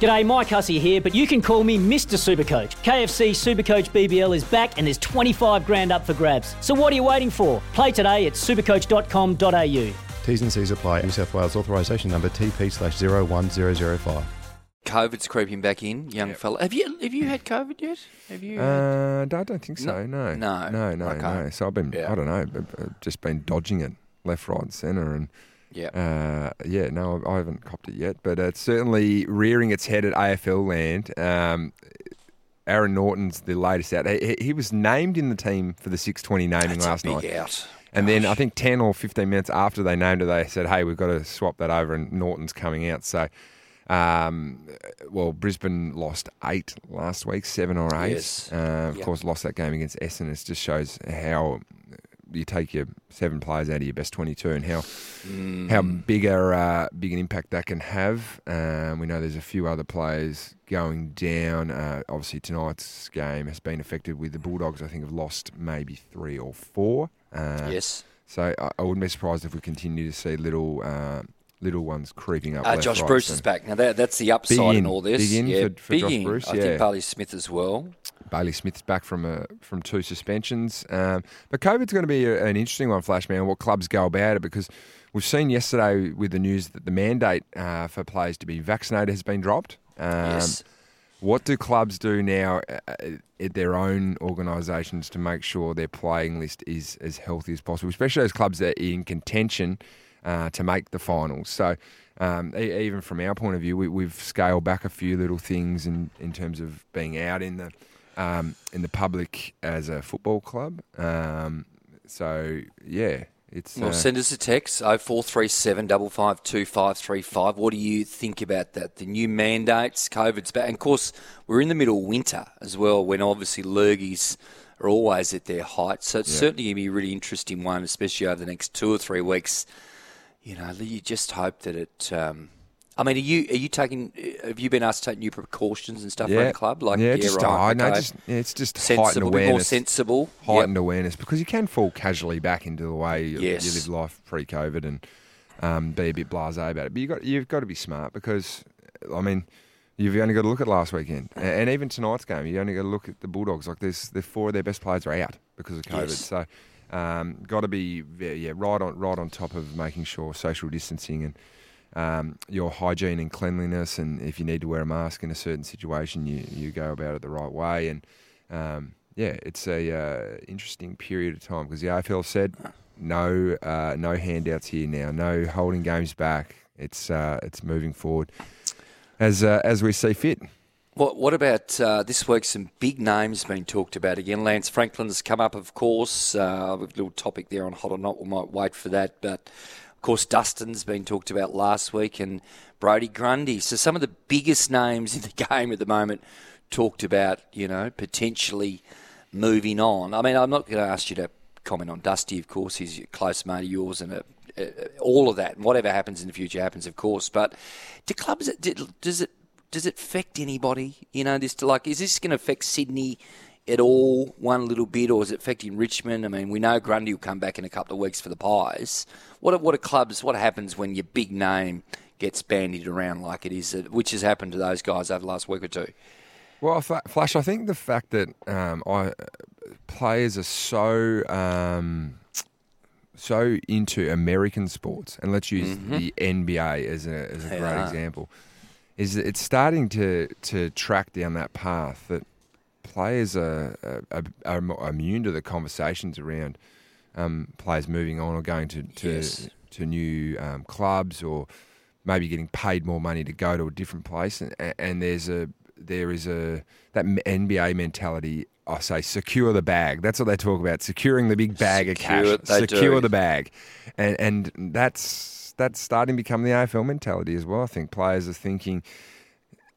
G'day, Mike Hussey here, but you can call me Mr. Supercoach. KFC Supercoach BBL is back and there's 25 grand up for grabs. So what are you waiting for? Play today at supercoach.com.au. T's and C's apply. New South Wales authorisation number TP slash 01005. COVID's creeping back in, young fella. Have you have you had COVID yet? Have you? Uh, I don't think so. No, No. no, no, Okay. no. So I've been, Yeah. I don't know, b- b- just been dodging it left, right, and centre, and yeah. uh, yeah, no, I I haven't copped it yet, but it's certainly rearing its head at AFL land. Um, Aaron Naughton's the latest out. He, he was named in the team for the 620 naming That's last night. out. And then I think 10 or 15 minutes after they named it, they said, hey, we've got to swap that over, and Norton's coming out. So, um, well, Brisbane lost eight last week, seven or eight. Yes. Uh, of Yep. course, lost that game against Essen. It just shows how you take your seven players out of your best 22 and how Mm. how big a uh, big an impact that can have. Um, we know there's a few other players going down. Uh, obviously, tonight's game has been affected with the Bulldogs. I think have lost maybe three or four. Uh, yes. So I, I wouldn't be surprised if we continue to see little uh, little ones creeping up. Uh, Josh right, Bruce is back now. That, that's the upside in in. all this. Big in yeah, for- for big Josh in. Bruce, I yeah. think Bailey Smith as well. Bailey Smith's back from a, from two suspensions. Um, but COVID's going to be a, an interesting one, Flashman, what clubs go about it because we've seen yesterday with the news that the mandate uh, for players to be vaccinated has been dropped. Um, yes. What do clubs do now uh, at their own organisations to make sure their playing list is as healthy as possible, especially those clubs that are in contention uh, to make the finals? So, um, e- even from our point of view, we, we've scaled back a few little things in, in terms of being out in the um, in the public as a football club. Um, so, yeah, it's Well, uh, send us a text 0437 552 What do you think about that? The new mandates, COVID's back. And of course, we're in the middle of winter as well, when obviously lurgies are always at their height. So it's Yeah. certainly going to be a really interesting one, especially over the next two or three weeks. You know, you just hope that it. Um, I mean, are you are you taking? Have you been asked to take new precautions and stuff yeah, around the club? Like, yeah, just right, I know, okay. just yeah, it's just heightened sensible, a bit more awareness. sensible. Yep. heightened awareness because you can fall casually back into the way you, Yes. you live life pre-COVID and um, be a bit blasé about it. But you got you've got to be smart because I mean you've only got to look at last weekend and, even tonight's game. You only got to look at the Bulldogs. Like there's the four of their best players are out because of COVID. Yes. So um, got to be yeah right on right on top of making sure social distancing and. Um, your hygiene and cleanliness, and if you need to wear a mask in a certain situation, you, you go about it the right way. And um, yeah, it's a uh, interesting period of time because the AFL said no uh, no handouts here now, no holding games back. It's uh, it's moving forward as uh, as we see fit. What, what about uh, this week? Some big names being talked about again. Lance Franklin's come up, of course. Uh, a little topic there on hot or not. We might wait for that. But of course, Dustin's been talked about last week, and Brodie Grundy. So some of the biggest names in the game at the moment talked about. You know, potentially moving on. I mean, I'm not going to ask you to comment on Dusty. Of course, he's a close mate of yours, and a, uh, all of that. And whatever happens in the future happens, of course. But do clubs? do- Does it? Does it affect anybody? You know, this to like is this going to affect Sydney at all, one little bit, or is it affecting Richmond? I mean, we know Grundy will come back in a couple of weeks for the Pies. What are, what are clubs? What happens when your big name gets bandied around like it is, which has happened to those guys over the last week or two? Well, Flash, I think the fact that um, I players are so um, so into American sports, and let's use the NBA as a as a They great example, is that it's starting to to track down that path that players are, are, are immune to the conversations around um, players moving on or going to to, Yes. to new um, clubs or maybe getting paid more money to go to a different place. And, and there's a there is a that NBA mentality I say secure the bag. That's what they talk about securing the big bag Secure of cash. secure do. the bag. And and that's that's starting to become the AFL mentality as well I think. Players are thinking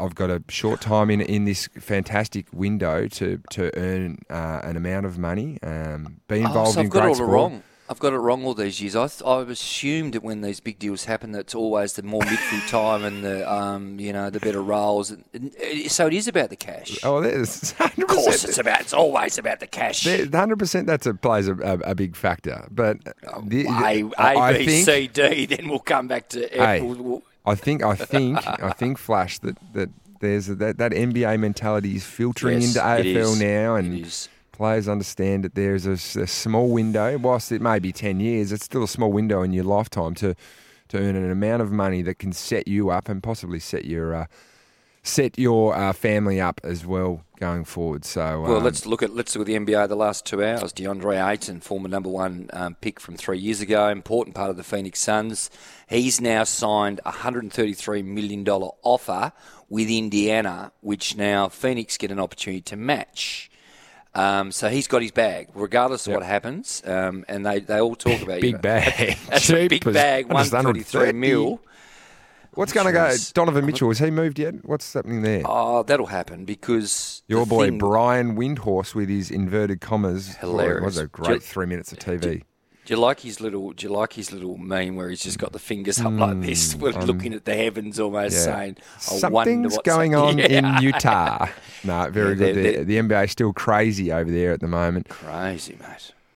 I've got a short time in in this fantastic window to to earn uh, an amount of money. Um, be Oh, involved so in I've got great it all sport. wrong. I've got it wrong all these years. I th- I've assumed that when these big deals happen, that it's always the more midfield time and the um, you know the better roles. And, and, uh, so it is about the cash. Oh, there's of course, it's about. It's always about the cash. Hundred percent. That's a plays a, a, a big factor. But the, A, I- I A, B, think- C, D. Then we'll come back to F. Hey, We'll- we'll- I think I think I think Flash that that there's a, that that NBA mentality is filtering Yes, into AFL now, and players understand that there's a small window. Whilst it may be ten years, it's still a small window in your lifetime to to earn an amount of money that can set you up and possibly set your uh, set your uh, family up as well going forward. So Well, um, let's look at let's look at the NBA the last two hours. DeAndre Ayton, former number one um, pick from three years ago, important part of the Phoenix Suns. He's now signed a hundred and thirty-three million dollar offer with Indiana, which now Phoenix get an opportunity to match. Um, so he's got his bag, regardless of what happens. Um, and they, they all talk about you big know, bag, That's a big bag, one just thirty-three 130. mil. What's going to go? Donovan Mitchell has he moved yet? What's happening there? Oh, that'll happen because Your boy thing- Brian Windhorst with his inverted commas. Hilarious. Boy, was a Do great three minutes of TV. Do you like his little? Do you like his little meme where he's just got the fingers up like this, we're looking at the heavens, almost Mm, Yeah. saying, "I Something's what's going on Yeah. in Utah. no, very Yeah, good. they're- The, the NBA is still crazy over there at the moment. Crazy, mate.